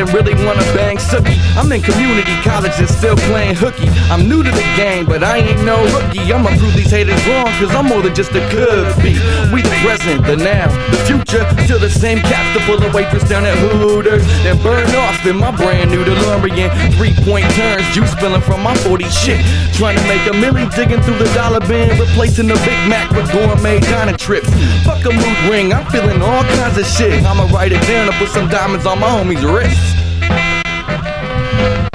and really wanna bang sookie. I'm in community college and still playing hooky. I'm new to the game, but I ain't no rookie. I'ma prove these haters wrong, cause I'm more than just a could be. We the present, the now, the future. Still the same cats to pull a waitress down at Hooters. Then burn off in my brand new DeLorean. Three point turns, juice spilling from my 40 shit. Trying to make a milli digging through the dollar bin. Replacing the Big Mac with gourmet diner trips. Fuck a mood ring, I'm feeling all kinds of shit. I'ma write it down and put some diamonds on my homie's wrists. Yeah.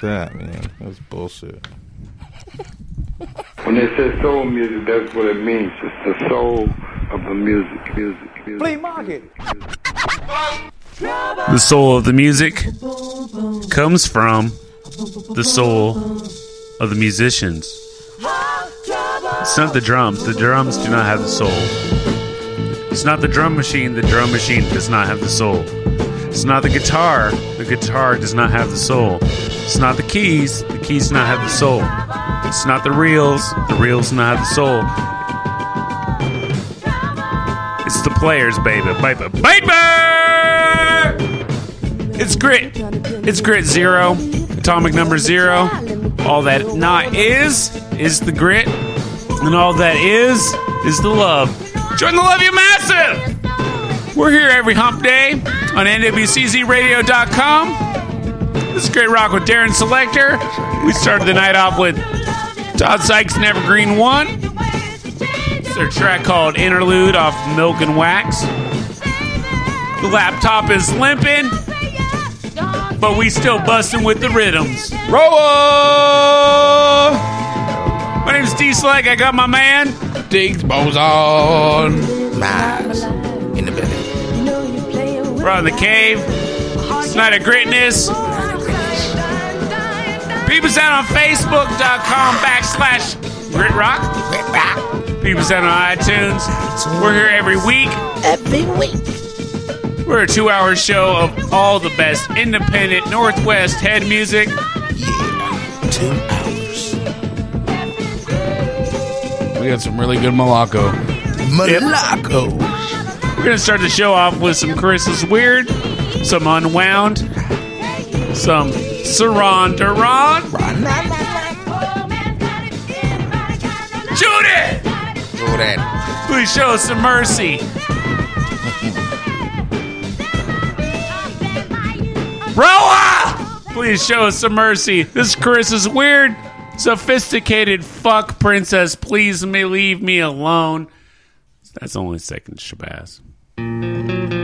That, man. That was bullshit. When they say soul music, that's what it means. It's the soul of the music, music, music. Flea market. The soul of the music comes from the soul of the musicians. It's not the drums. The drums do not have the soul. It's not the drum machine. The drum machine does not have the soul. It's not the guitar. The guitar does not have the soul. It's not the keys. The keys do not have the soul. It's not the reels. The reels do not have the soul. It's the players, baby. Baby. Baby! It's grit. It's grit zero. Atomic number zero. All that not is, is the grit. And all that is, is the love. Join the Love You Massive! We're here every hump day on NWCZRadio.com. This is Grit Rock with Darren Selector. We started the night off with Todd Sykes and Evergreen One. It's their track called Interlude off Milk and Wax. The laptop is limping, but we still busting with the rhythms. Roll! My name's D Slag. I got my man. Diggs Boson. Building. We're on the cave. It's not a Gritness. Peep us out on Facebook.com backslash Grit Rock. Peep us out on iTunes. We're here every week. Every week. We're a two hour show of all the best independent Northwest head music. Two hours. We got some really good Malaco. Malaco. We're going to start the show off with some Chris's Weird, some Unwound, some Saran Duran. Judy! That. Please show us some mercy. Roa! Please show us some mercy. This Chris is weird, sophisticated fuck princess. Please me leave me alone. That's only second Shabazz. Música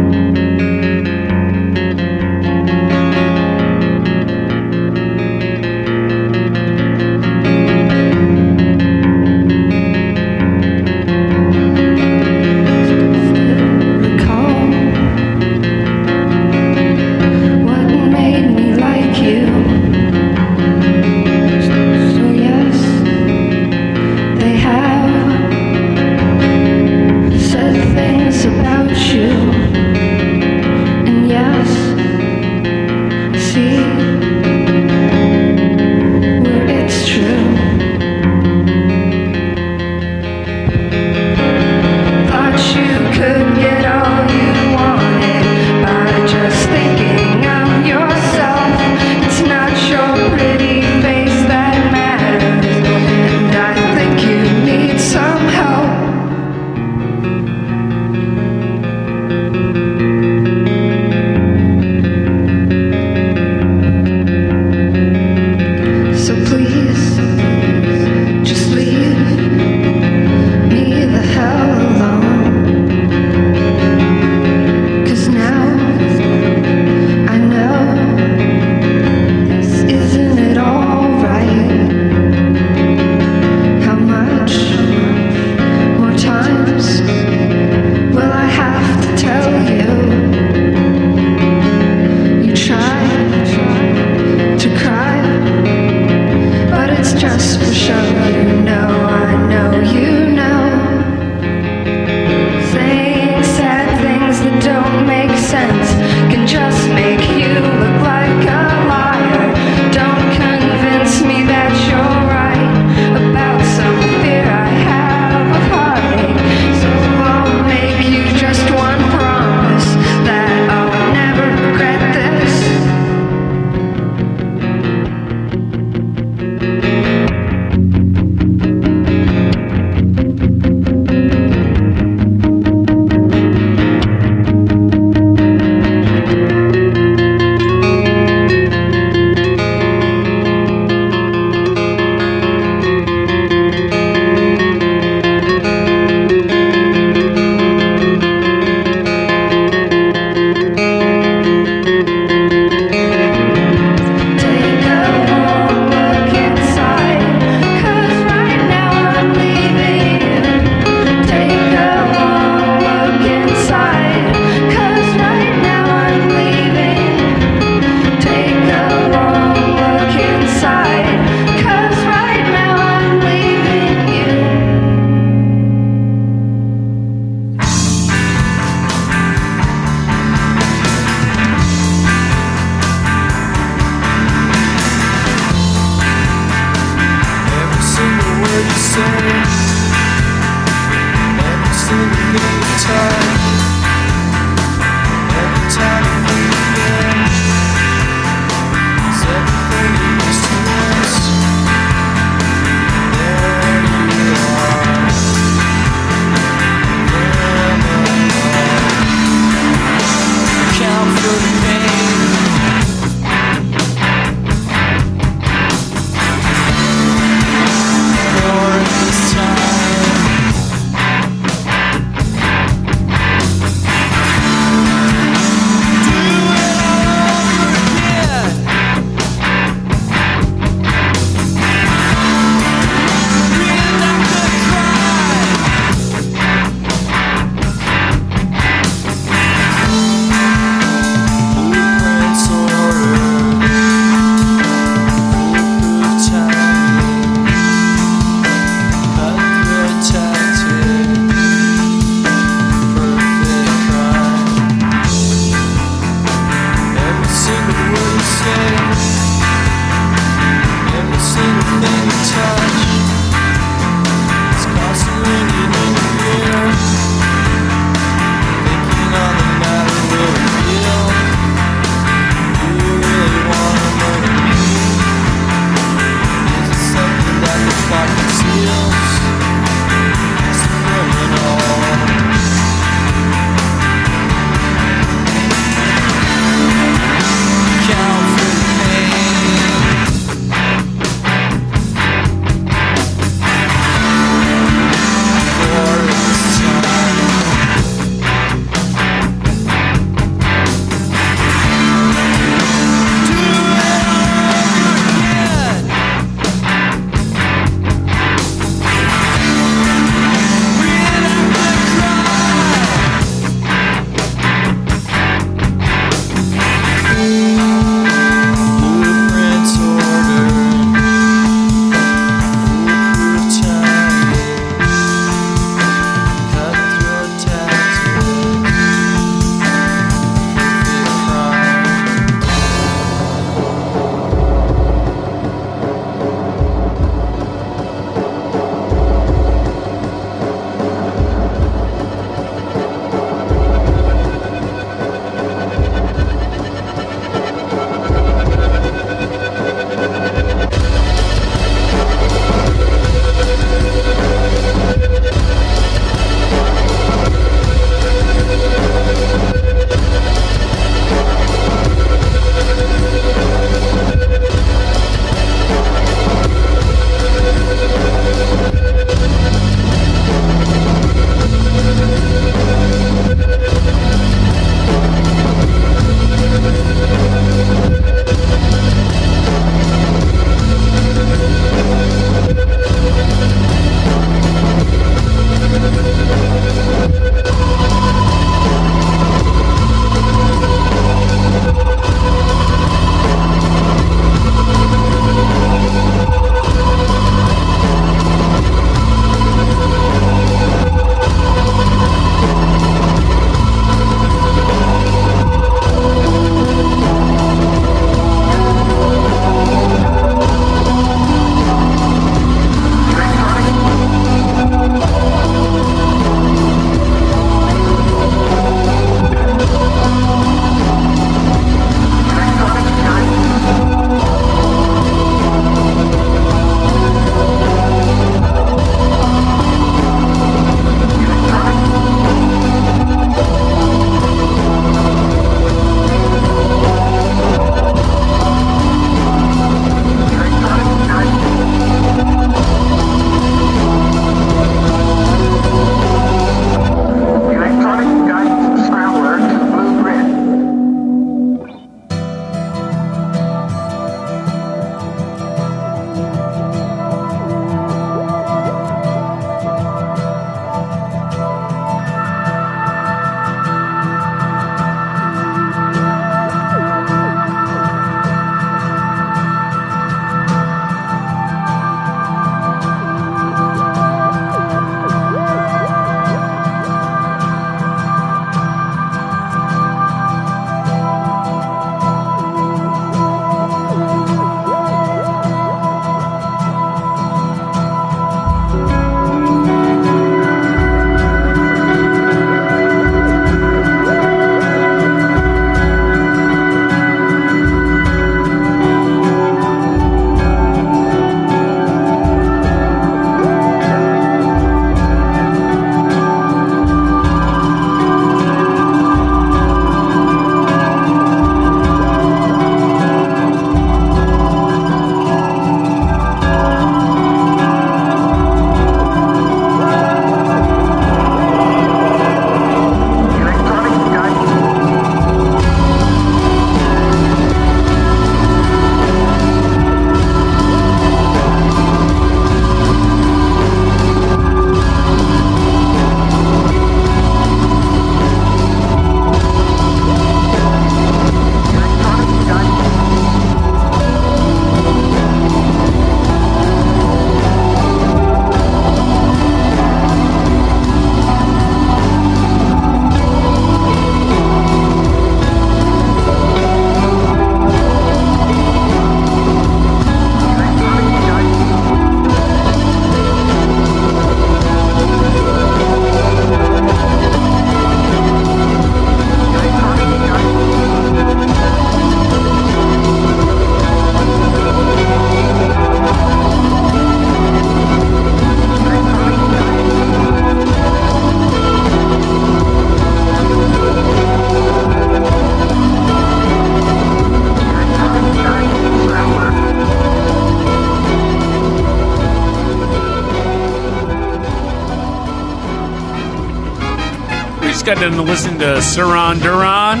got done listening to Saran Duran,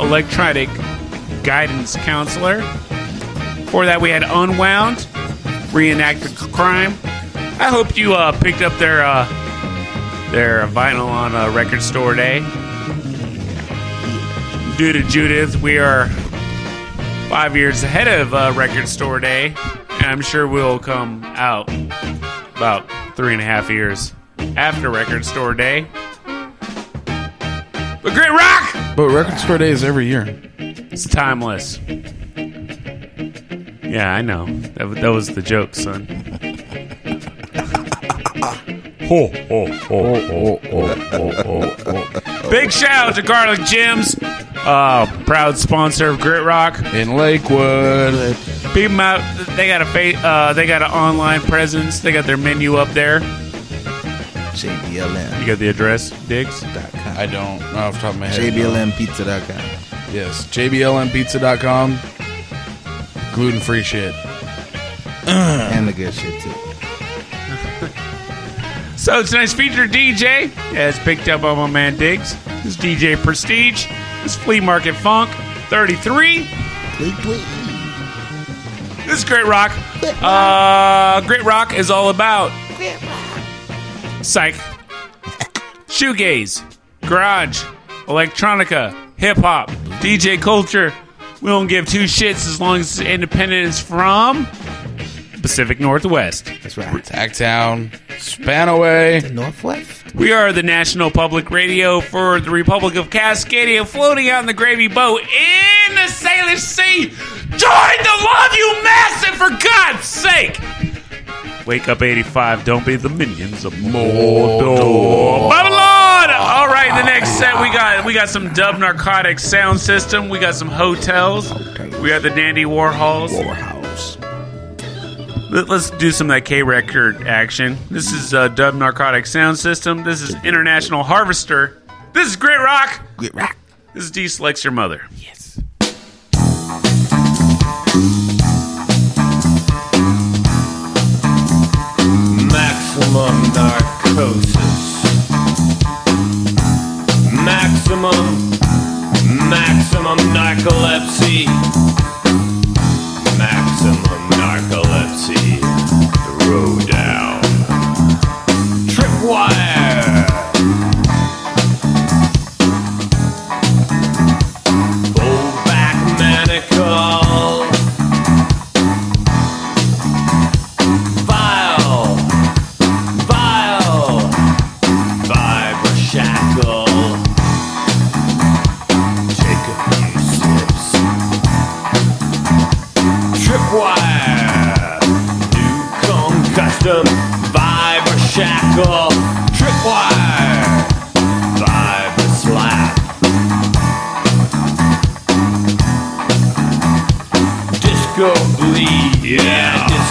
electronic guidance counselor. Before that, we had Unwound, reenacted crime. I hope you uh, picked up their uh, their vinyl on uh, Record Store Day. Due to Judith, we are five years ahead of uh, Record Store Day, and I'm sure we'll come out about three and a half years after Record Store Day. But great rock! But Record Store Day is every year. It's timeless. Yeah, I know. That, wa- that was the joke, son. ho, ho, ho, ho, ho, ho, ho, ho. Big shout out to Garlic Jim's, uh, proud sponsor of Grit Rock. In Lakewood. Beat 'em out. They got a fa- uh, they got an online presence. They got their menu up there. JBLM. You got the address, Diggs. I don't know off the top of my head. JBLMpizza.com. Yes, JBLMpizza.com. Gluten free shit. And the good shit, too. So tonight's featured DJ, as picked up by my man Diggs, is DJ Prestige. This Flea Market Funk 33. Tweet, tweet. This is Grit Rock. Uh, Grit Rock is all about Grit Rock. psych, shoegaze, garage, electronica, hip hop, DJ culture. We don't give two shits as long as it's independent is from Pacific Northwest. That's right. Tacktown. Spanaway. Northwest. We are the national public radio for the Republic of Cascadia, floating out in the gravy boat in the Salish Sea. Join the love you massive, for God's sake! Wake up 85, don't be the minions of Mordor. Babylon! All right, the next set we got we got some Dub Narcotics sound system. We got some hotels. We got the Dandy Warhols. Warhouse. Let- Let's do some of that K record action. This is uh, Dub Narcotic Sound System. This is International Harvester. This is Great Rock. Good rock. This is D Selects Your Mother. Yes. Maximum narcosis. Maximum, maximum narcolepsy. Maximum narcolepsy.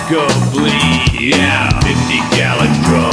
Bleed, yeah. 50 gallon drum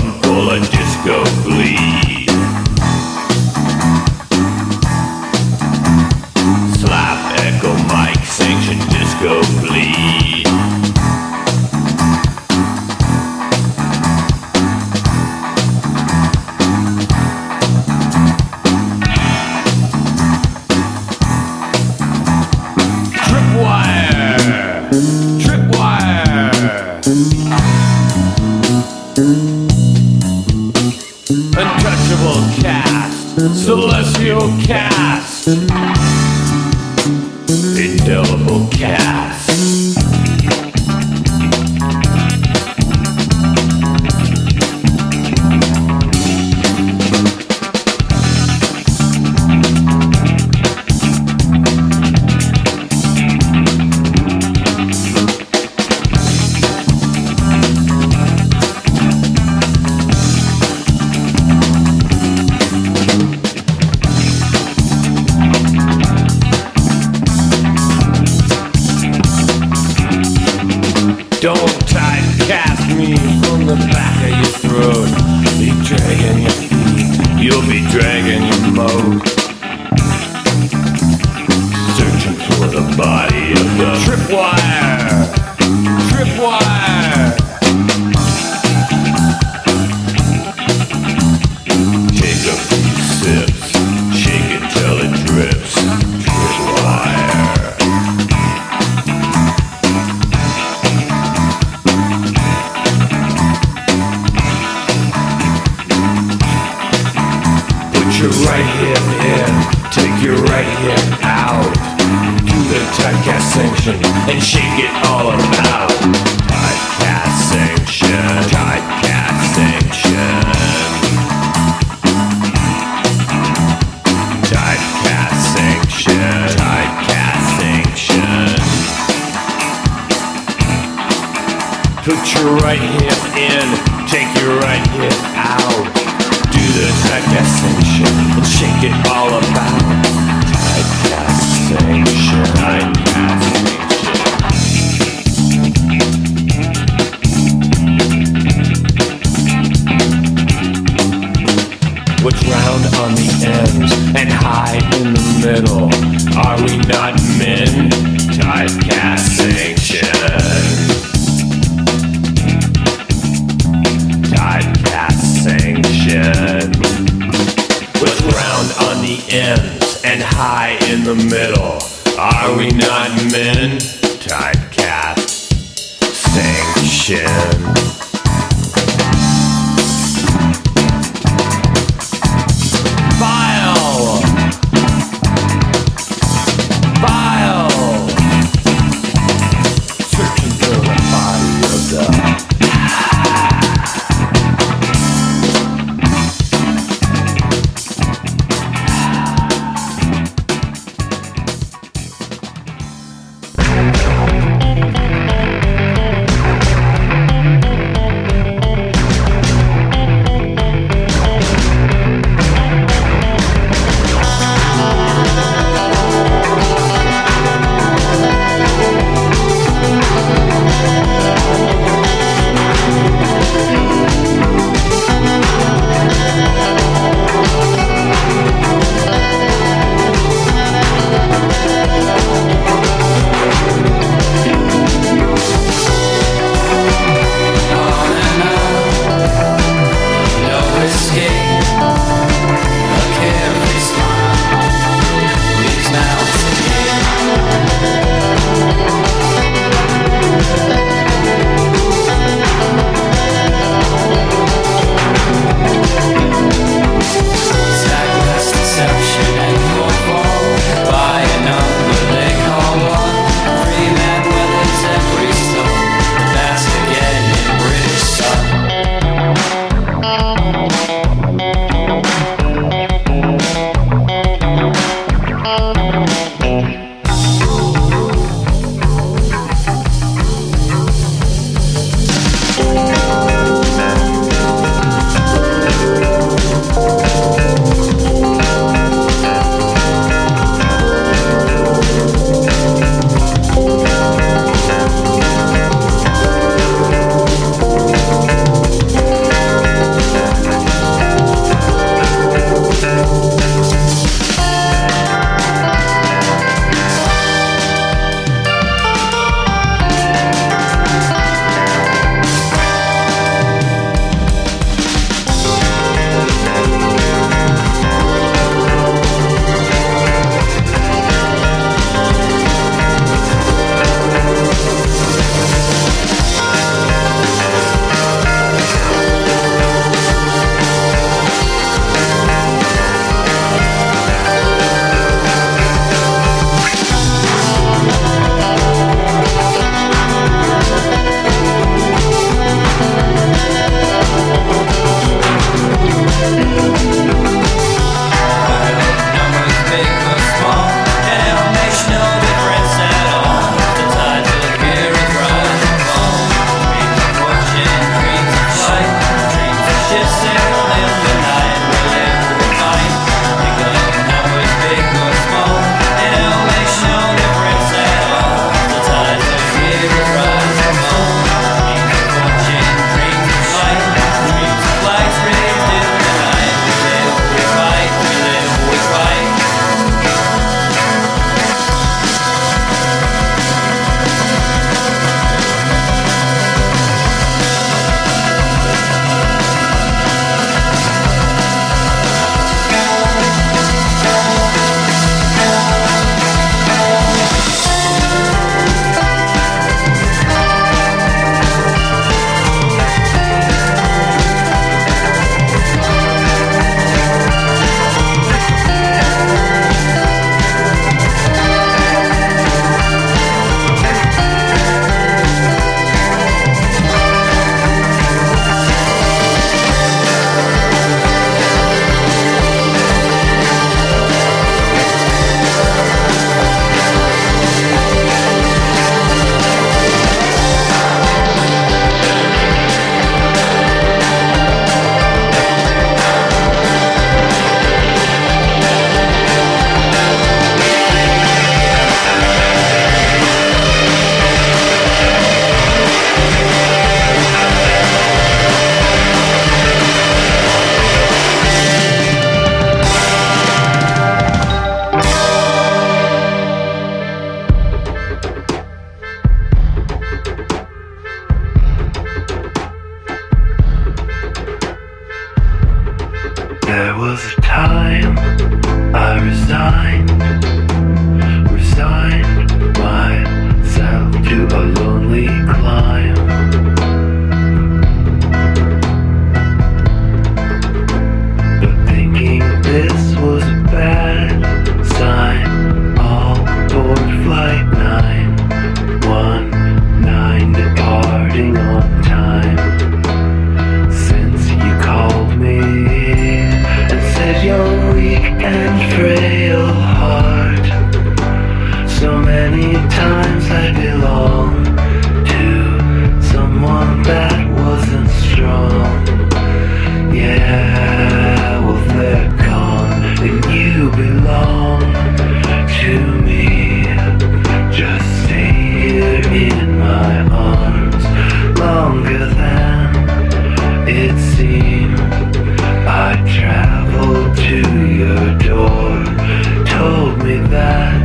told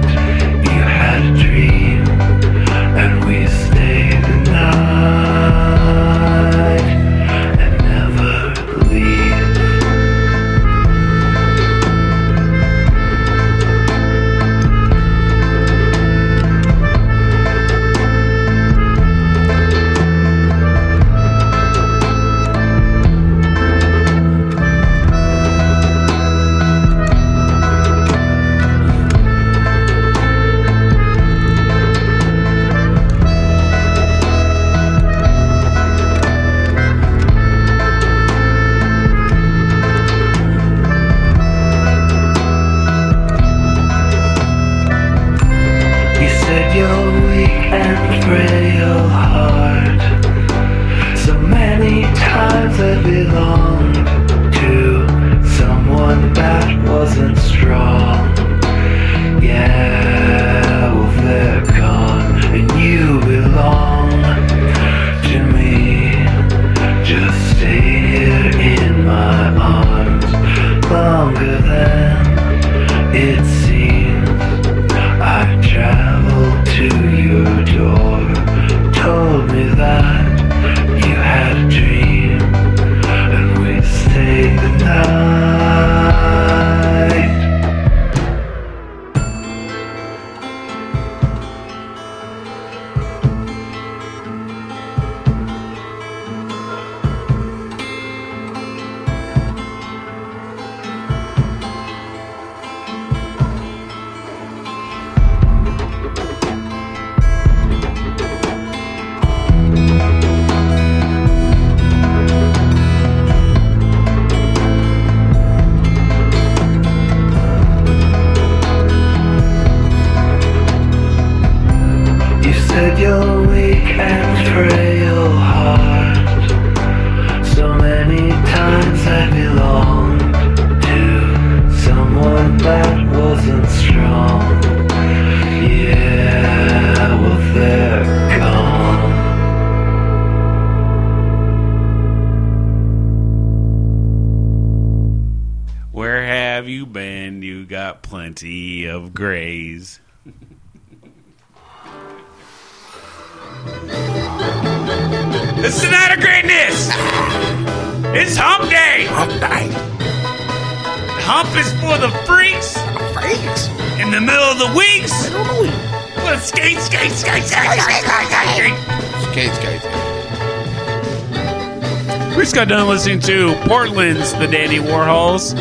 to Portland's The Dandy Warhols.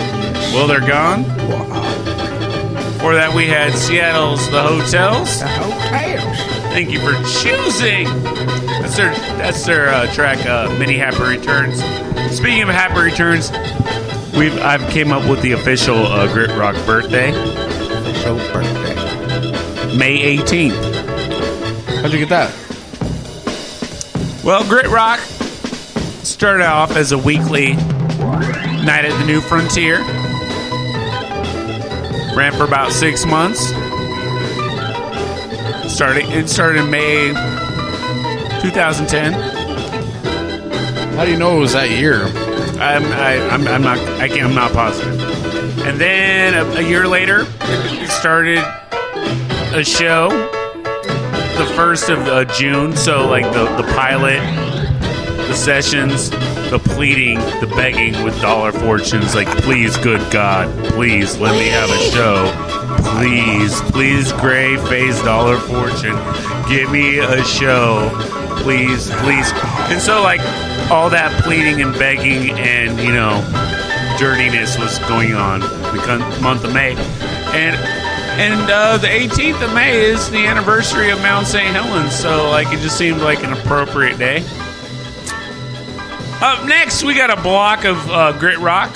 Well, they're gone. Before that, we had Seattle's The Hotels. The hotels. Thank you for choosing. That's their that's their uh, track. Uh, Many Happy Returns. Speaking of happy returns, we've I've came up with the official uh, Grit Rock birthday, Official birthday. May 18th. How'd you get that? Well, Grit Rock started off as a weekly night at the New Frontier. Ran for about six months. Started it started in May 2010. How do you know it was that year? I'm I, I'm, I'm not I can't I'm not positive. And then a, a year later, we started a show, the first of uh, June. So like the the pilot, the sessions, the pleading, the begging with dollar fortunes, like, please, good God, please let me have a show. Please, please, gray face dollar fortune, give me a show. Please, please. And so, like, all that pleading and begging and, you know, dirtiness was going on the month of May. And and uh, the 18th of May is the anniversary of Mount St. Helens, so like it just seemed like an appropriate day. Up next, we got a block of uh, grit rock.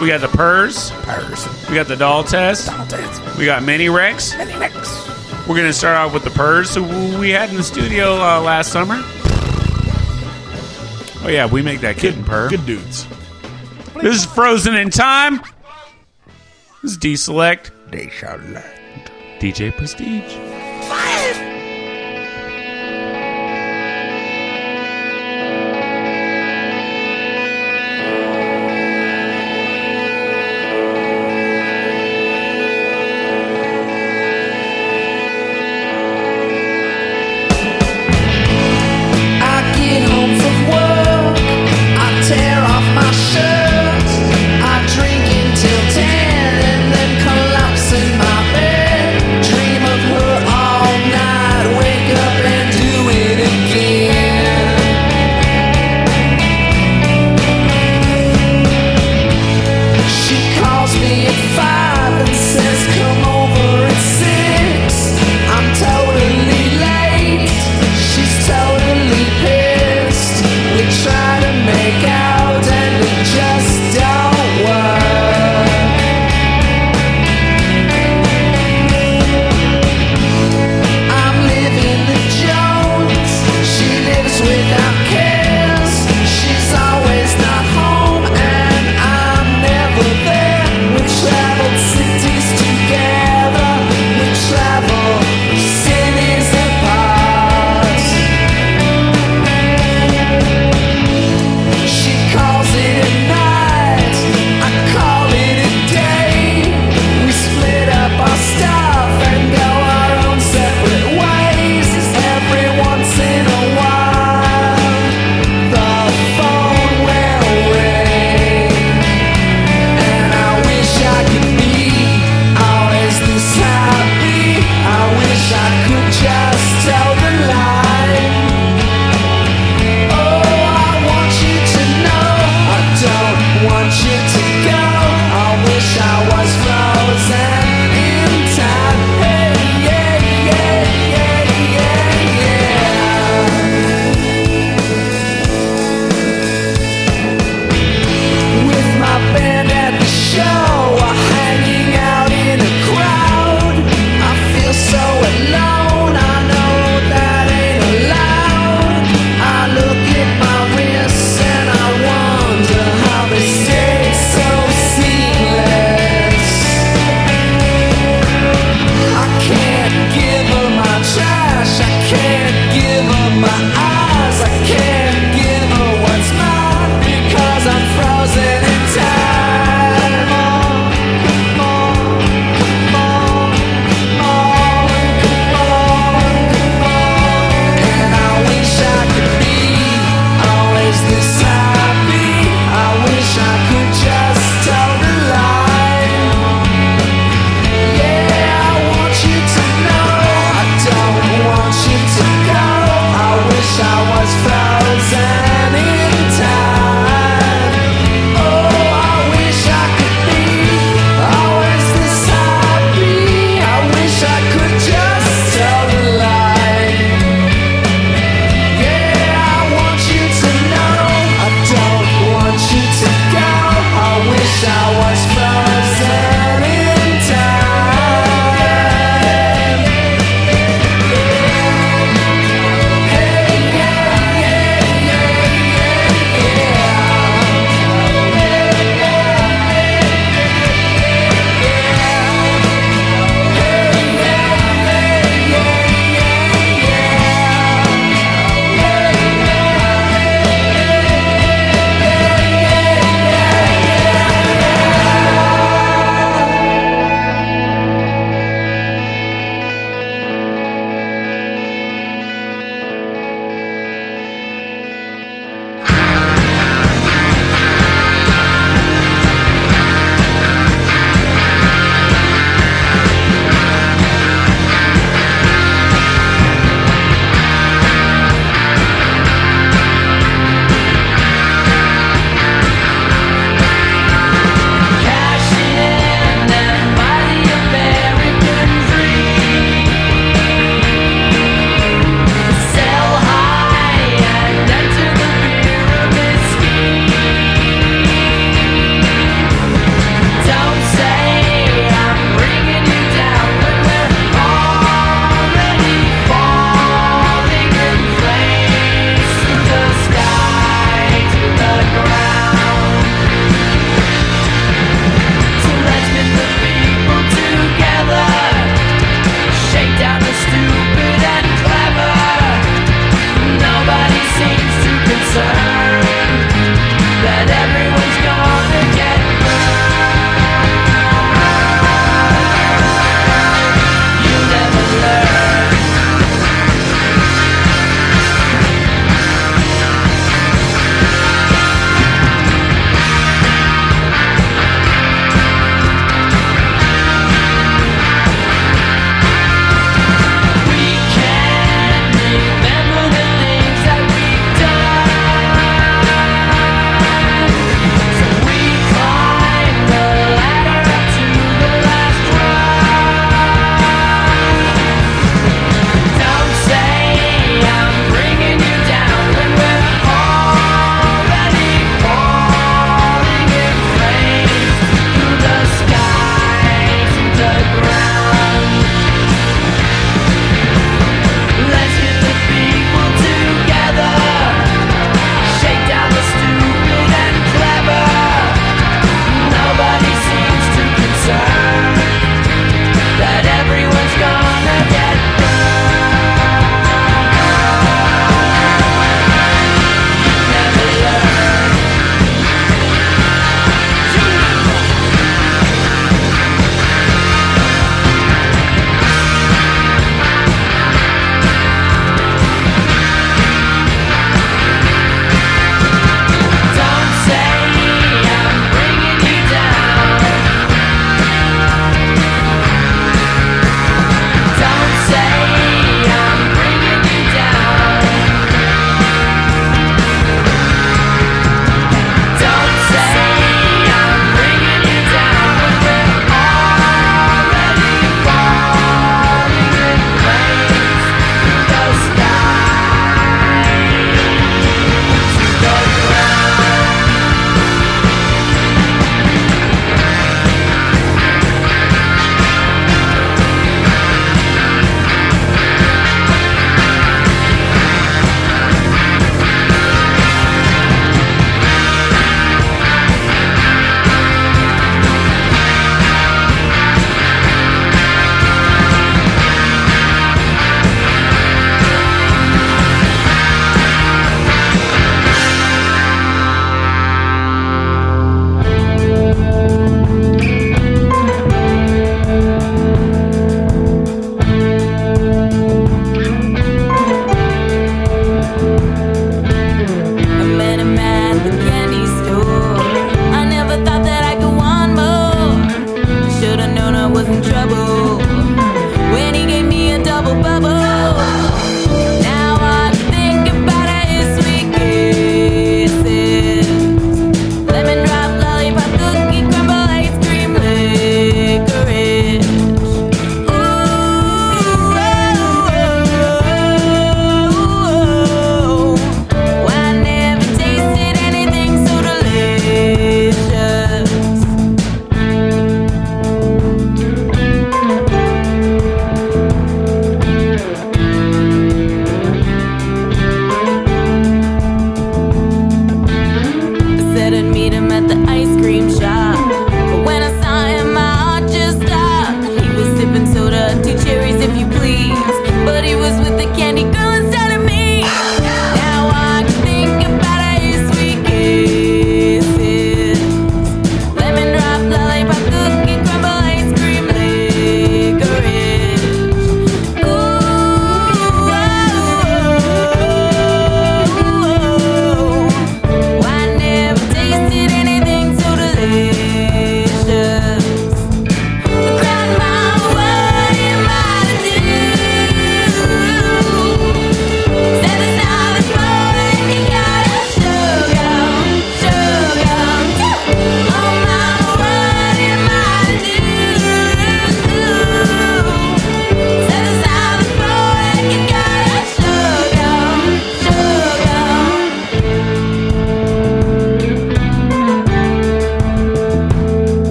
We got the Purrs. Purrs. We got the Doll Test. All dance. We got Mini Rex. Many necks. We're gonna start off with the Purrs, who we had in the studio uh, last summer. Oh yeah, we make that kitten purr. Good dudes. This is Frozen in Time. This is D Select. They shall learn. DJ Prestige.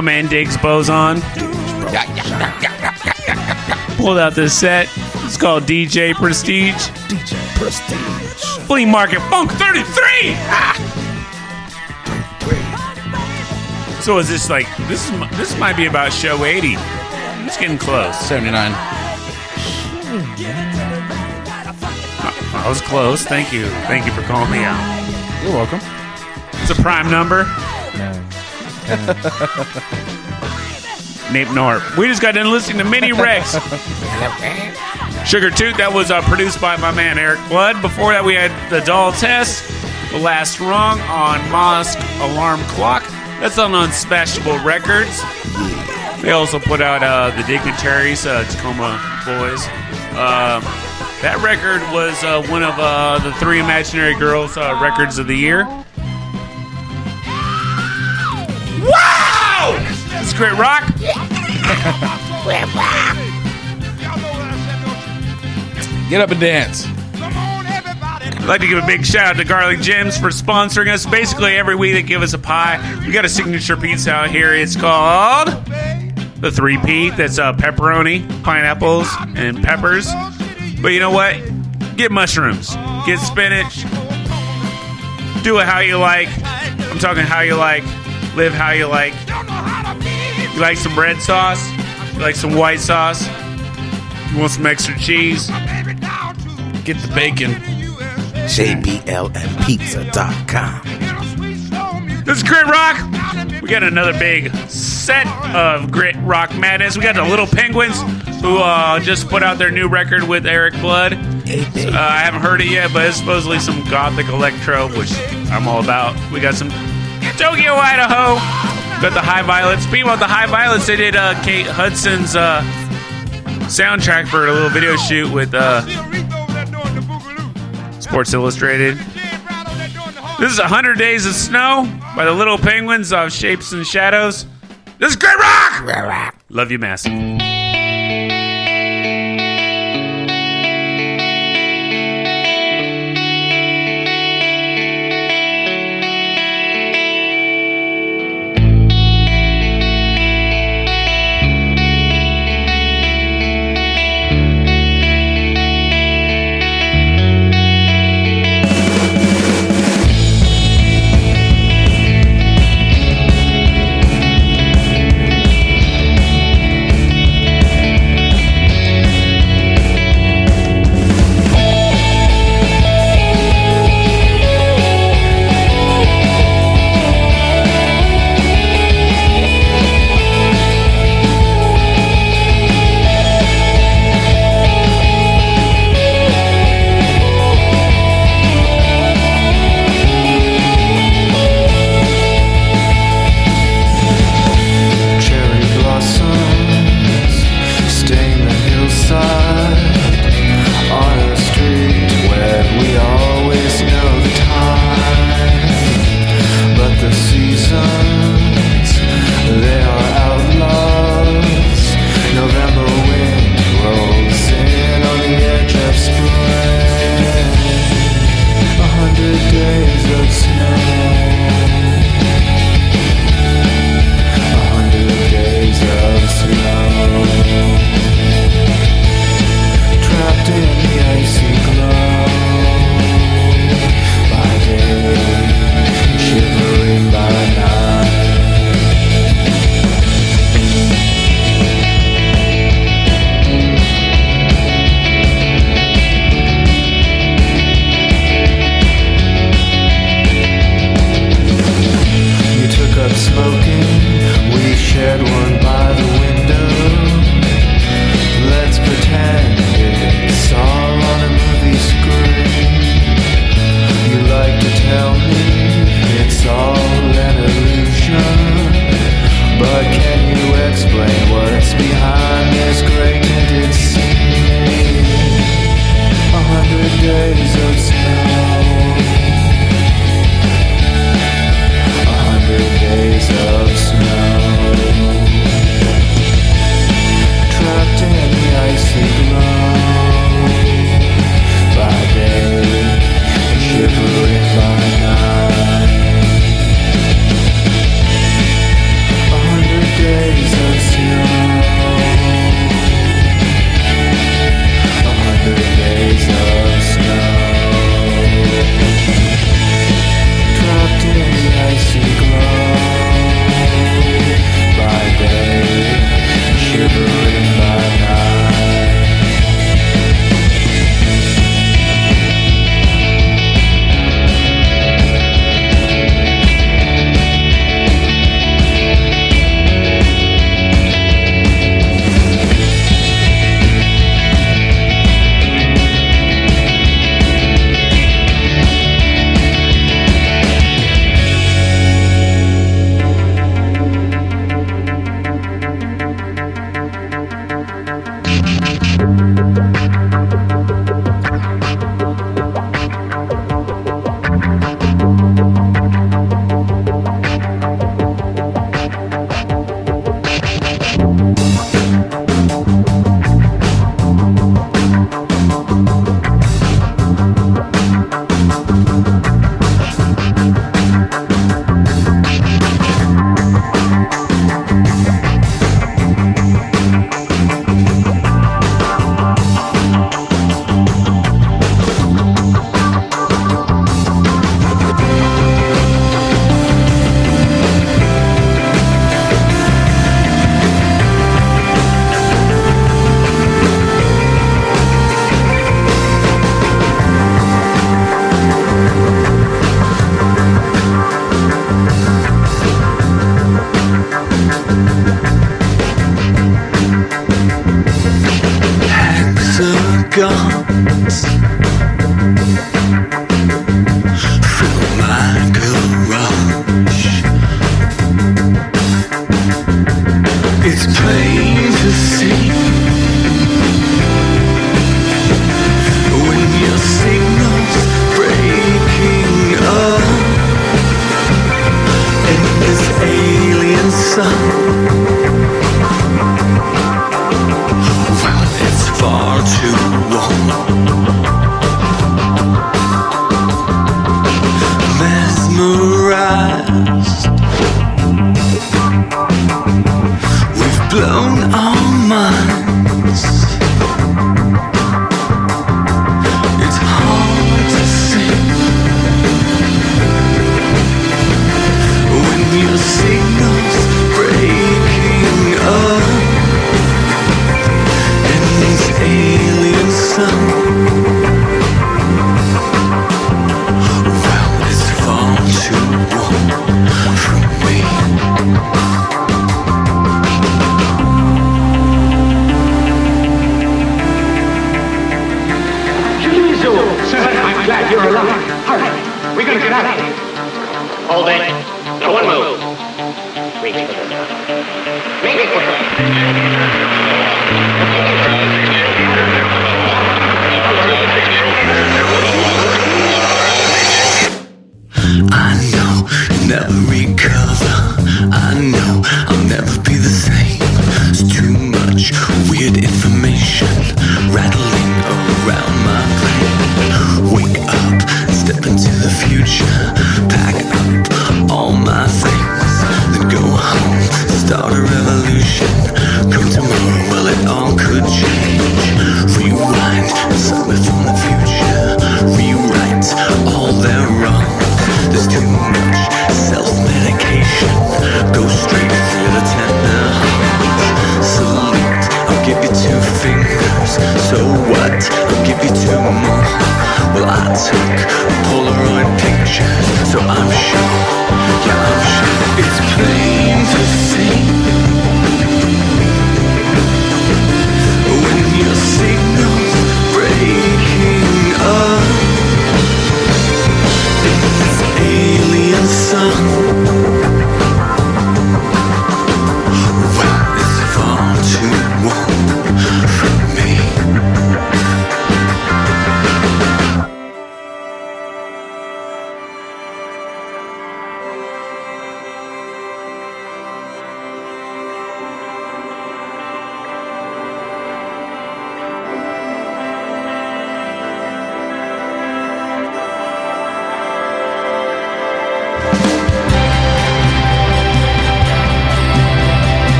My man Diggs Boson pulled out this set. It's called DJ Prestige. DJ Prestige. Flea Market Funk 33. Ah. So is this like this is this might be about show 80. It's getting close. 79. I was close. Thank you. Thank you for calling me out. You're welcome. It's a prime number. Nape Norp. We just got done listening to Mini Rex. Sugar Tooth, that was uh, produced by my man Erik Blood. Before that, we had The Doll Test, The Last Rung on Mosque Alarm Clock. That's on Unsmashable Records. They also put out uh, The Dignitaries, uh, Tacoma Boys. Uh, that record was uh, one of uh, the three Imaginary Girls uh, records of the year. That's great rock. Get up and dance. I'd like to give a big shout out to Garlic Jim's for sponsoring us. Basically, every week they give us a pie. We got a signature pizza out here. It's called the Three P. That's uh, pepperoni, pineapples, and peppers. But you know what? Get mushrooms, get spinach. Do it how you like. I'm talking how you like. Live how you like. You like some red sauce? You like some white sauce? You want some extra cheese? Get the bacon. JBLMPizza.com. This is Grit Rock. We got another big set of Grit Rock Madness. We got the Little Penguins, who uh, just put out their new record with Erik Blood. Uh, I haven't heard it yet, but it's supposedly some gothic electro, which I'm all about. We got some Tokyo, Idaho. Got the High Violets. Speaking about the High Violets, they did uh, Kate Hudson's uh, soundtrack for a little video shoot with uh, Sports Illustrated. This is 100 Days of Snow by the Little Penguins of Shapes and Shadows. This is Grit Rock! Love you, massive.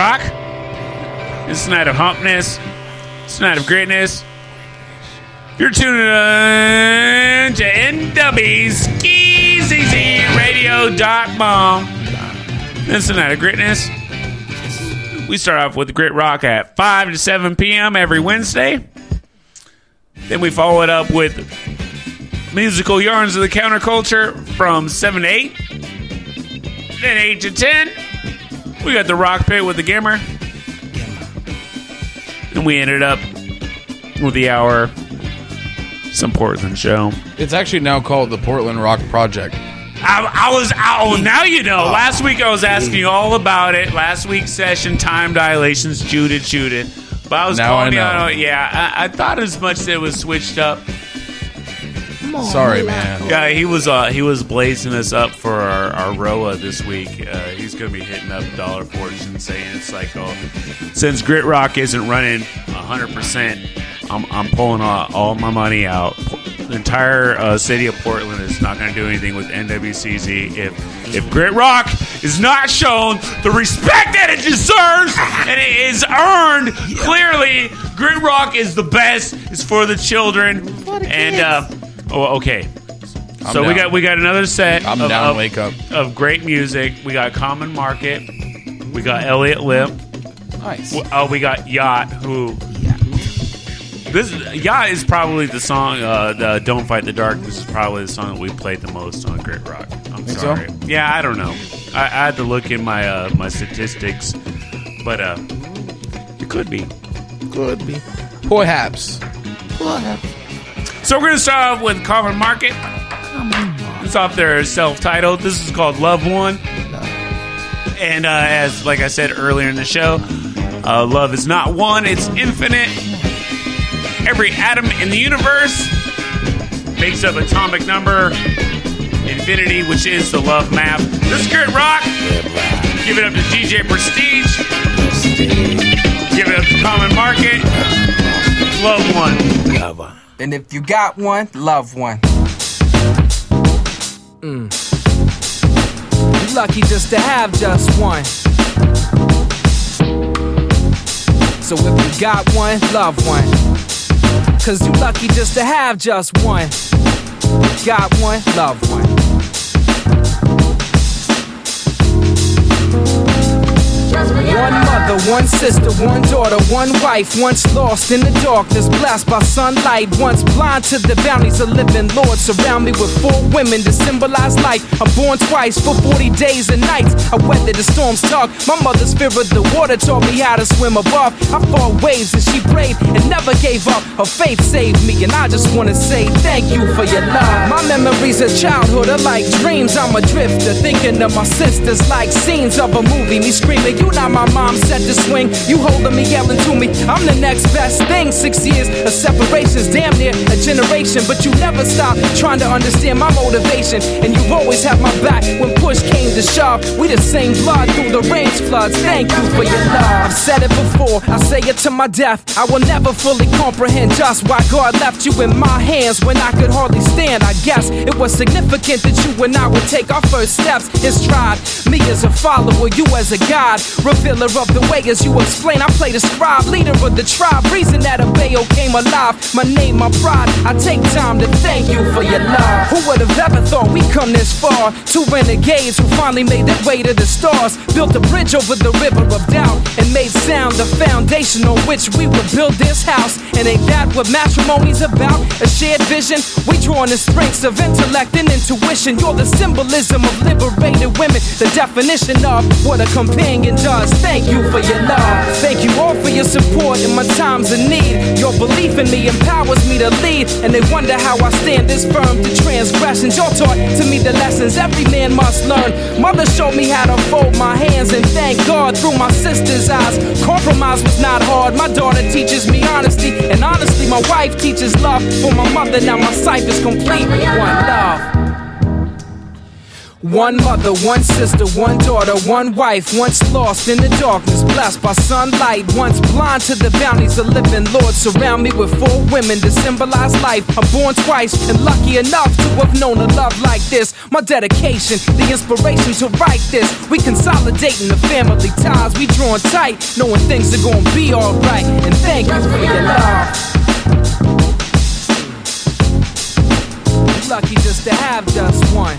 Rock. It's a night of humpness. It's a night of greatness. You're tuning in to NW's Skeezy night of Greatness. We start off with Grit Rock at 5 to 7 p.m. every Wednesday. Then we follow it up with musical yarns of the counterculture from 7 to 8. Then 8 to 10. We got the Rock Pit with the Gimmer. And we ended up with the hour some Portland show. It's actually now called the Portland Rock Project. I, I was oh now you know. Oh. Last week I was asking you all about it. Last week's session, time dilations, Judith, Judith. But I was Now calling I you out. Yeah, I, I thought as much that it was switched up. Sorry, man. Yeah, he was uh, he was blazing us up for our, our ROA this week. Uh, he's going to be hitting up Dollar Fortune, saying it's like, oh, since Grit Rock isn't running hundred percent, I'm I'm pulling all, all my money out. The entire uh, city of Portland is not going to do anything with NWCZ if if Grit Rock is not shown the respect that it deserves and it is earned. Clearly, Grit Rock is the best. It's for the children. and uh, oh, okay. I'm so we down. got we got another set. I'm of, down. of- Wake up. of great music. We got Common Market. We got Elliot Lip. Nice. W- Oh, we got Yacht. Who? This Yacht is probably the song. Uh, the Don't Fight the Dark. This is probably the song that we played the most on Grit Rock. I'm Think so? sorry. Yeah, I don't know. I, I had to look in my uh, my statistics, but uh, it could be. Could be. Perhaps. Perhaps. So we're gonna start off with Common Market. It's off their self-titled. This is called Love One. And uh, as like I said earlier in the show, uh, love is not one; it's infinite. Every atom in the universe makes up atomic number infinity, which is the love map. This is Grit Rock. Give it up to DJ Prestige. Give it up to Common Market. Love one. Love One. And if you got one, love one. Mm. You're lucky just to have just one. So if you got one, love one. Cause you lucky just to have just one. Got one, love one. One mother, one sister, one daughter, one wife, once lost in the darkness, blessed by sunlight, once blind to the bounties of living. Lord, surround me with four women to symbolize life. I'm born twice for 40 days and nights. I weathered the storm's tug. My mother's fear of the water taught me how to swim above. I fought waves and she prayed and never gave up. Her faith saved me, and I just wanna say thank you for your love. My memories of childhood are like dreams. I'm a drifter, thinking of my sisters like scenes of a movie. Me screaming, You not my mom set to swing. You holding me, yelling to me. I'm the next best thing. Six years of separations, damn near a generation. But you never stop trying to understand my motivation. And you've always had my back when push came to shove. We the same blood through the rain floods. Thank you for your love. I've said it before, I say it to my death. I will never fully comprehend just why God left you in my hands when I could hardly stand. I guess it was significant that you and I would take our first steps in stride. Me as a follower, you as a guide, revealer of the way as you explain. I play the scribe, leader of the tribe, reason that a Bayo came alive. My name, my pride. I take time to thank you for your love. Who would have ever thought we come this far? Two renegades who finally made their way to the stars, built a bridge over the river of doubt, and made sound the foundation on which we would build this house. And ain't that what matrimony's about? A shared vision. We draw on the strengths of intellect and intuition. You're the symbolism of liberated women, the definition of what a companion does. Thank you for your love. Thank you all for your support in my times of need. Your belief in me empowers me to lead, and they wonder how I stand this firm to transgressions. You're taught to me the lessons every man must learn. Mother showed me how to fold my hands, and thank God through my sister's eyes. Compromise was not hard. My daughter teaches me honesty, and honestly, my wife teaches love for my mother. Now my cipher's complete one love. One mother, one sister, one daughter, one wife, once lost in the darkness, blessed by sunlight, once blind to the bounties of living. Lord, surround me with four women to symbolize life. I'm born twice and lucky enough to have known a love like this. My dedication, the inspiration to write this. We consolidating the family ties, we drawing tight, knowing things are gonna be alright. And thank you for your love. Lucky just to have just one.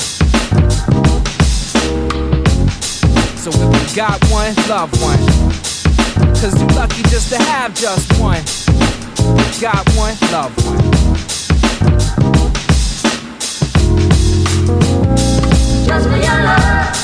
So if you got one, love one. Cause you lucky just to have just one. Got one, love one. Just for your love.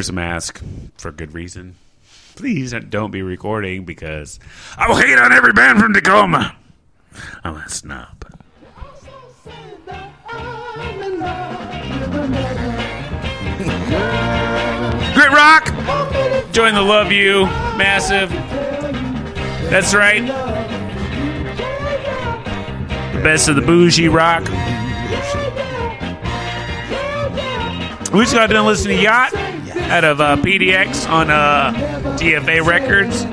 Wears a mask for good reason. Please don't be recording because I will hate on every band from Tacoma. I'm a snob. Grit Rock! Join the Love You. Massive. That's right. The best of the bougie rock. We just got done listening to Yacht out of uh, PDX on uh, DFA Records.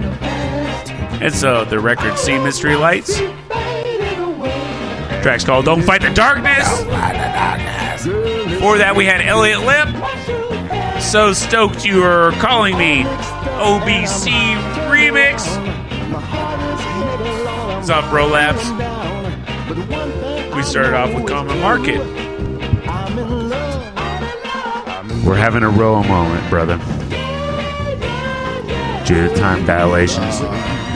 And so the record See Mystery Lights. Track's called Don't Fight the Darkness. Before that, we had Elliot Lip. So stoked you are calling me. OBC remix. It's off Bro Labs. We started off with Common Market. We're having a row moment, brother. Due to time dilations.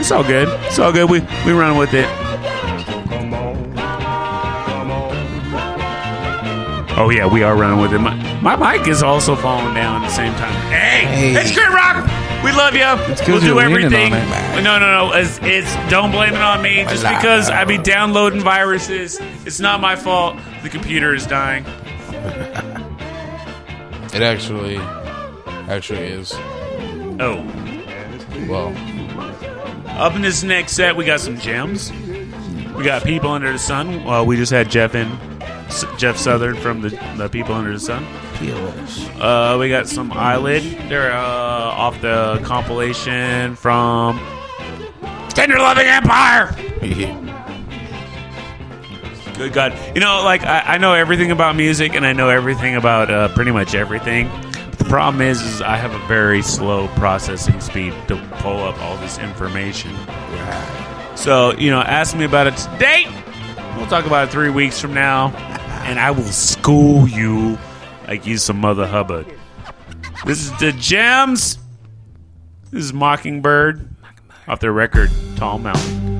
It's all good. It's all good. We we run with it. Oh yeah, we are running with it. My, my mic is also falling down at the same time. Hey, Hey. it's Grit Rock. We love you. We'll do everything. no, no, no. It's, it's don't blame it on me. Just because I be downloading viruses, it's not my fault. The computer is dying. It actually, actually is. Oh. Well, Up in this next set, we got some gems. We got People Under the Sun. Well, we just had Jeff in, S- Jeff Southern from the, the People Under the Sun. Uh, we got some Eyelid. They're uh, off the compilation from Tender Loving Empire. Good God. You know, like, I, I know everything about music and I know everything about uh, pretty much everything. But the problem is, is I have a very slow processing speed to pull up all this information. So, you know, ask me about it today. We'll talk about it three weeks from now. And I will school you like you some mother hubbard. This is the Gems. This is Mockingbird off their record, Tall Mountain.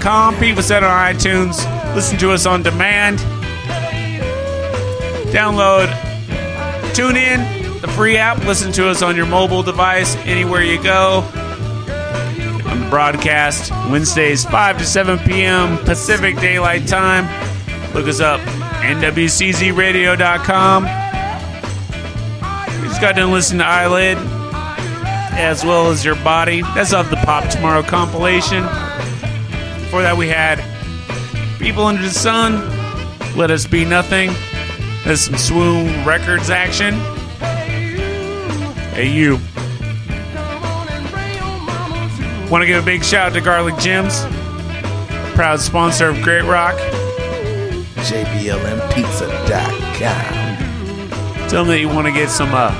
Com. People set on iTunes. Listen to us on demand. Download, tune in, the free app. Listen to us on your mobile device, anywhere you go. On the broadcast, Wednesdays, 5 to 7 p.m. Pacific Daylight Time. Look us up, NWCZRadio.com. You just got done listening to Eyelid as well as your body. That's of the Pop Tomorrow compilation. Before that, we had People Under the Sun, Let Us Be Nothing. There's some Swoon Records action. Hey, you. Want to give a big shout out to Garlic Jim's, proud sponsor of Grit Rock. JBLMPizza.com. Tell them that you want to get some uh,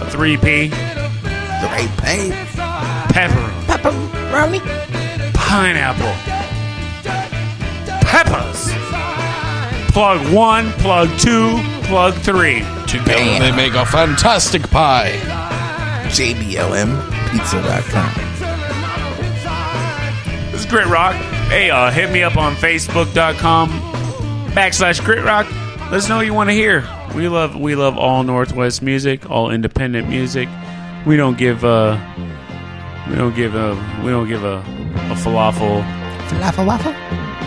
a 3P. 3P? Pepper. Pepperoni? Pineapple. Plug one, plug two, plug three. Together they make a fantastic pie. JBLMPizza.com. This is Grit Rock. Hey, uh, hit me up on Facebook.com backslash Grit Rock. Let us know what you want to hear. We love we love all Northwest music, all independent music. We don't give uh we don't give a we don't give a, a falafel Falafel waffle?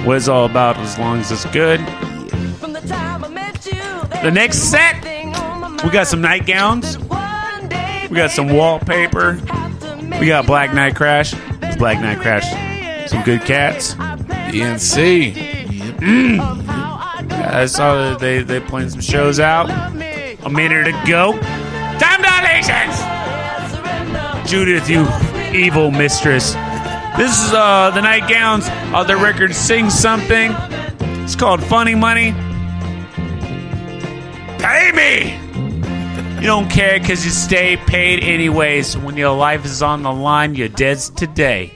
what it's all about as long as it's good. The next set, we got some nightgowns. We got some wallpaper. We got Black Nite Crash. It's Black Nite Crash. Some good cats. DNC. Mm. I saw that they they playing some shows out. A minute ago. Time dilations. Judith, you evil mistress. This is uh the nightgowns of their record Sing Something. It's called Funny Money. Pay me! You don't care because you stay paid anyways. When your life is on the line, you're dead today.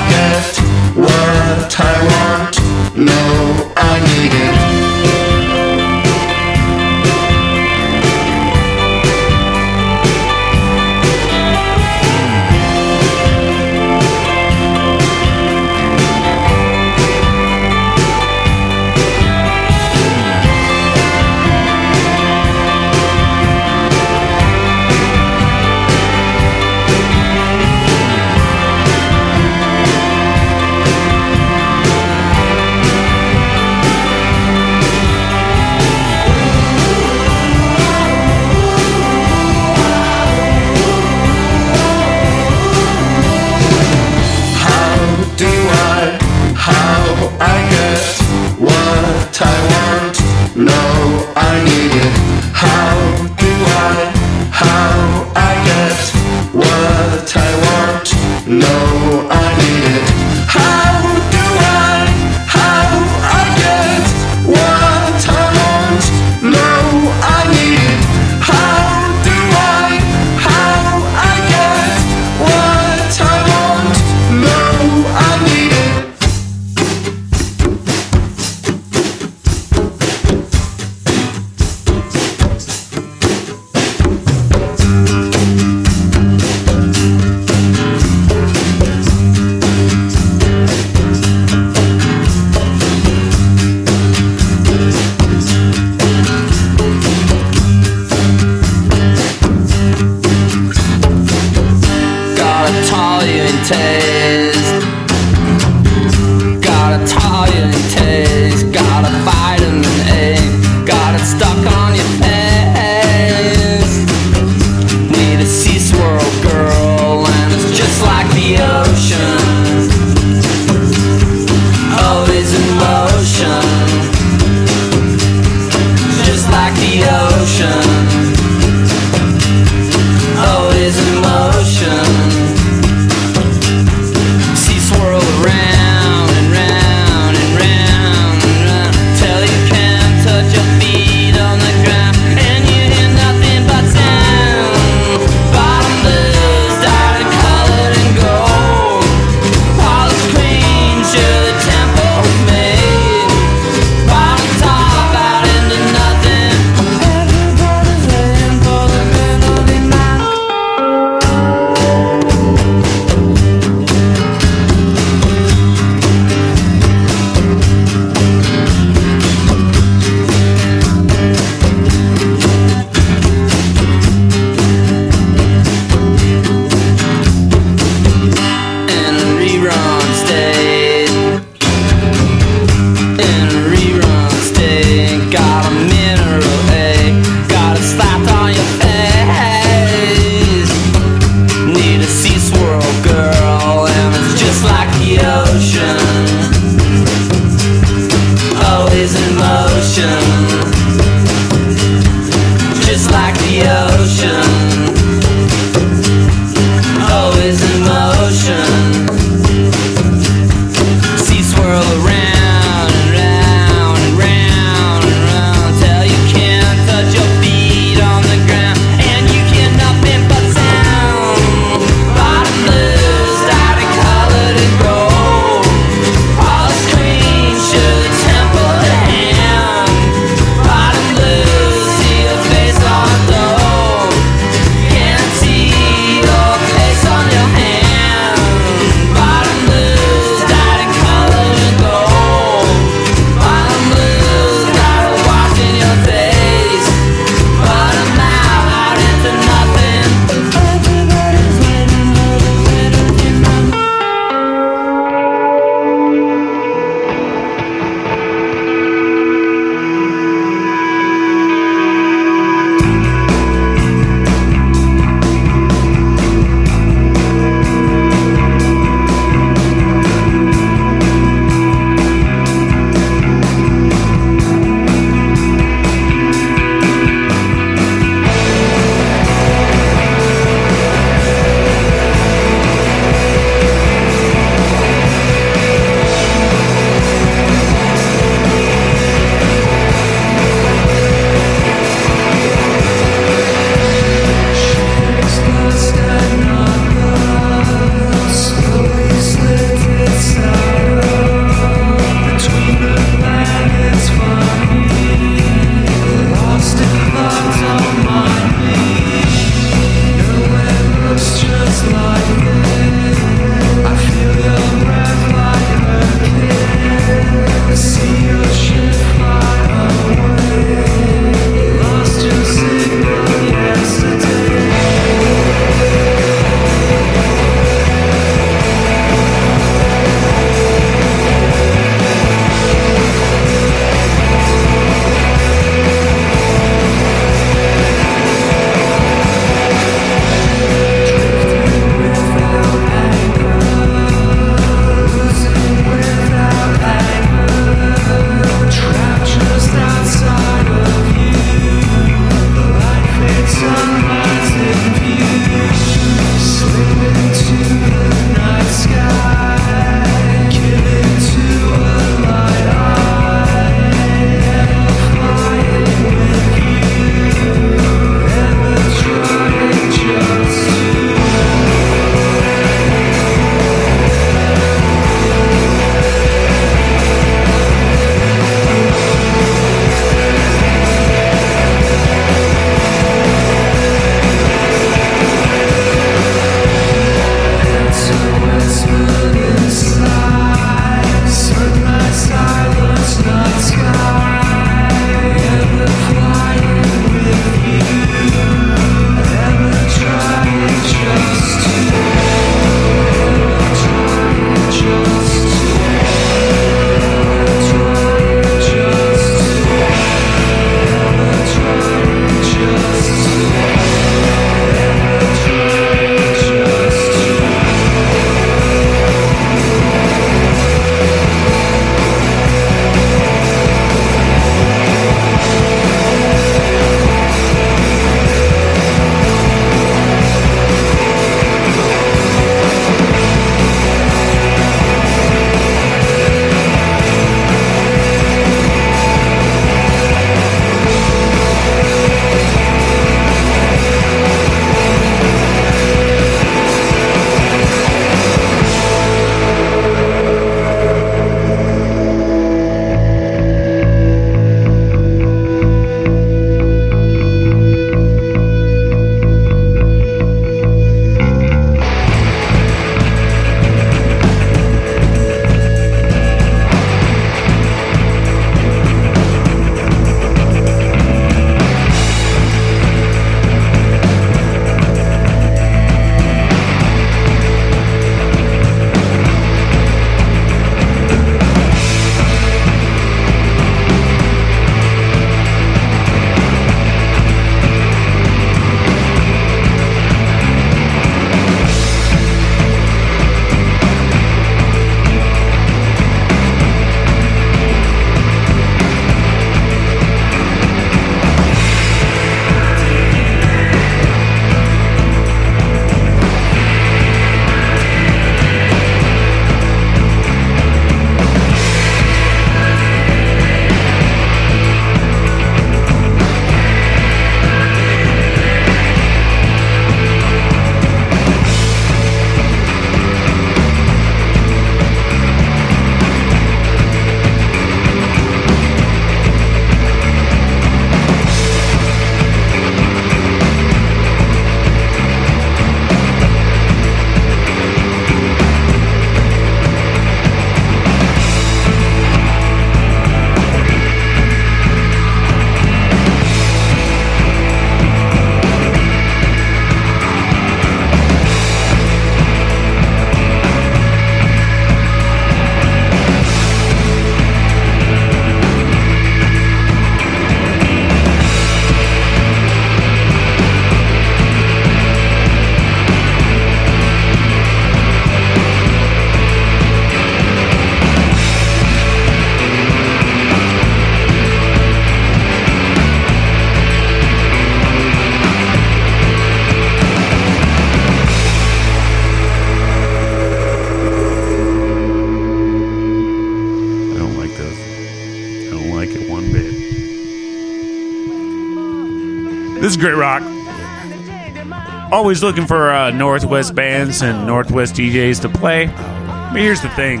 Always looking for uh, Northwest bands and Northwest DJs to play. But here's the thing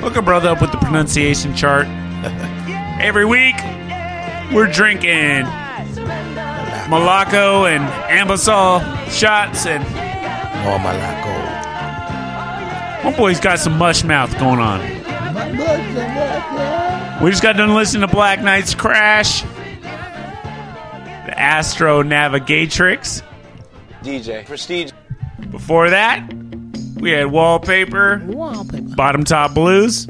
look a brother up with the pronunciation chart. Every week, we're drinking Malaco and Ambisol shots, and Oh, Malaco. my boy's got some mush mouth going on. We just got done listening to Black Nite's Crash, the Astro Navigatrix. DJ Prestige. Before that, we had Wallpaper, Wallpaper. Bottom Top Blues,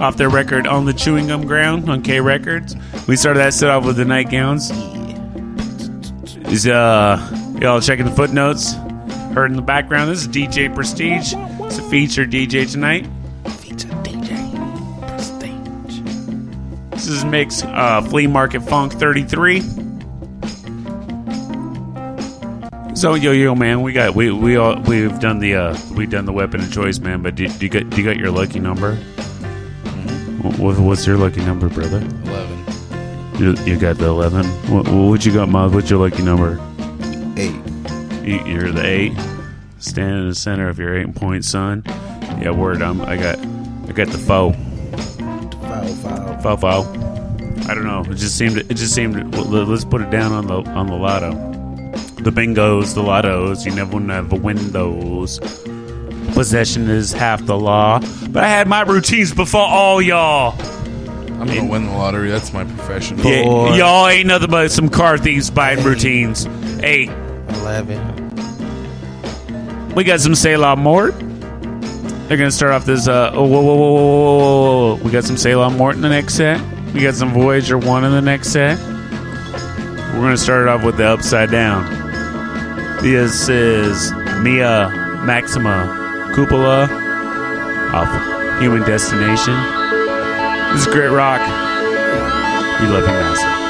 off their record On the Chewing Gum Ground on K Records. We started that set off with the Nightgowns. Is uh, y'all checking the footnotes? Heard in the background, this is DJ Prestige. It's a featured DJ tonight. Feature DJ Prestige. This is Mix uh, Flea Market Funk 33. So yo yo man, we got we we all we've done the uh we've done the weapon of choice man, but do, do you got do you got your lucky number? What, what's your lucky number, brother? Eleven. You, you got the eleven. What, what you got, Miles? What's your lucky number? Eight. You, you're the eight, standing in the center of your eight point sun. Yeah, word. I'm. I got. I got the foe. Foul, foul. Foe foe. I don't know. It just seemed. It just seemed. Let's put it down on the on the lotto. The bingos, the lottos. You never never win those. Possession is half the law. But I had my routines before all y'all. I'm gonna win the lottery. That's my profession. Yeah, y'all ain't nothing but some car thieves buying routines. Hey, Eleven. we got some Sailor Mort. They're gonna start off this. Uh, oh, whoa, whoa, whoa, whoa, whoa, whoa. We got some Sailor Mort in the next set. We got some Voyager One in the next set. We're gonna start it off with the Upside Down. This is Mia Maxima Cupola off Human Destination. This is Grit Rock. We love you, massive.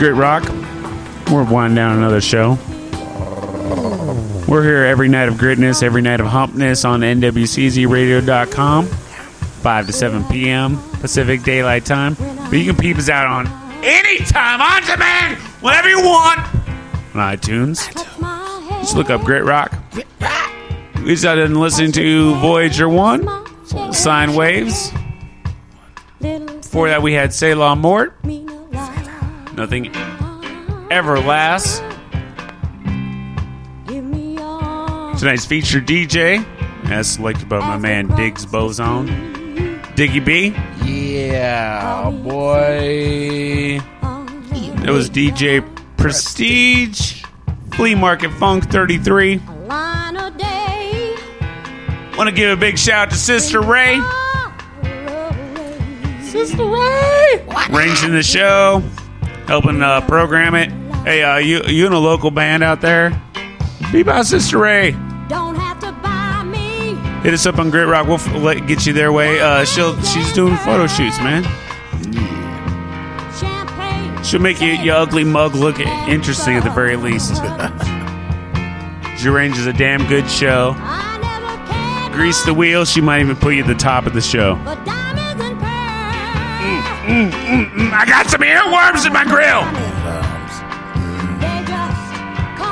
Grit Rock. We're winding down another show. We're here every night of gritness, every night of humpness on NWCZRadio.com, 5 to 7 p.m. Pacific Daylight Time. But you can peep us out on anytime, on demand, whenever you want, on iTunes. Just look up Grit Rock. We started listening to Voyager 1, Sine Waves. Before that, we had Selah Mort. Nothing ever lasts. Tonight's featured DJ, as selected by my man Diggs Bozone. Diggy B. Yeah, boy. It was DJ Prestige, Flea Market Funk 33. Want to give a big shout out to Sister Ray. Sister Ray! Ranging the show, helping uh, program it. Hey, uh, you, you in a local band out there? Be about Sister Ray. Hit us up on Grit Rock. We'll f- let, get you their way. Uh, she'll she's doing photo shoots, man. She'll make you, your ugly mug look interesting at the very least. she arranges a damn good show. Grease the wheel. She might even put you at the top of the show. Mm, mm, mm. I got some earworms in my grill.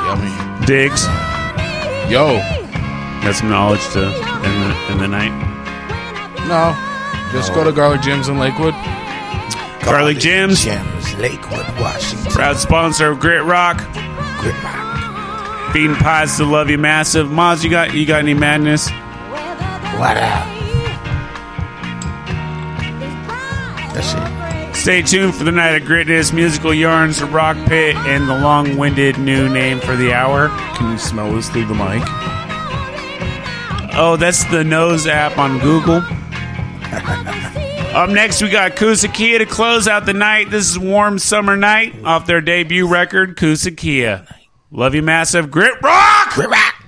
Yummy. Diggs. Yo. Got some knowledge to in the, end the night. No. Just go to Garlic Jim's in Lakewood. Garlic Jim's. Gems, Lakewood, Washington. Proud sponsor of Grit Rock. Grit Rock. Feeding pies to love you massive. Moz, you got you got any madness? What up? That's it. Stay tuned for the night of gritness, musical yarns from Rock Pit, and the long-winded new name for the hour. Can you smell this through the mic? Oh, that's the nose app on Google. Up next, we got Kusakia to close out the night. This is Warm Summer Night off their debut record, Kusakia. Love you, massive. Grit Rock! Grit Rock!